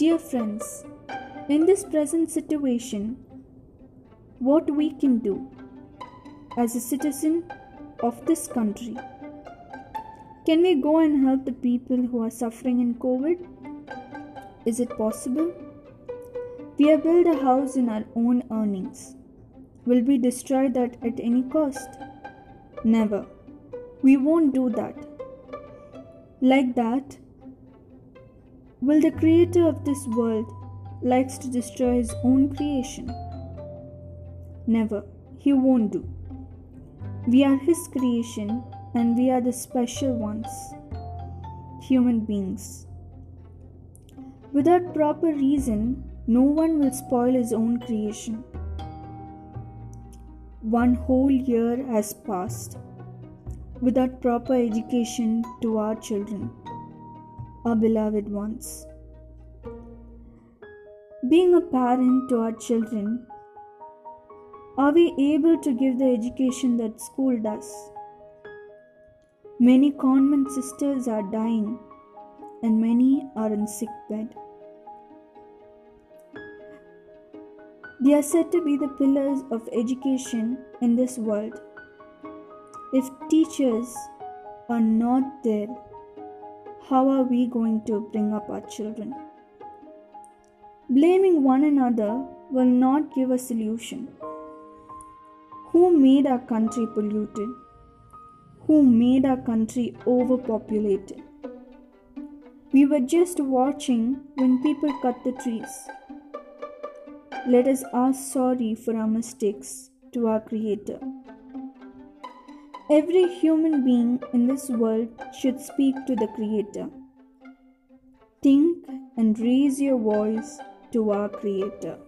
Dear friends, in this present situation, what we can do as a citizen of this country? Can we go and help the people who are suffering in COVID? Is it possible? We have built a house in our own earnings. Will we destroy that at any cost? Never. We won't do that. Like that, will the creator of this world likes to destroy his own creation? Never. He won't do. We are his creation and we are the special ones, human beings. Without proper reason, no one will spoil his own creation. One whole year has passed without proper education to our children, our beloved ones. Being a parent to our children, are we able to give the education that school does? Many convent sisters are dying, and many are in sick bed. They are said to be the pillars of education in this world. If teachers are not there, how are we going to bring up our children? Blaming one another will not give a solution. Who made our country polluted? Who made our country overpopulated? We were just watching when people cut the trees. Let us ask sorry for our mistakes to our Creator. Every human being in this world should speak to the Creator. Think and raise your voice to our Creator.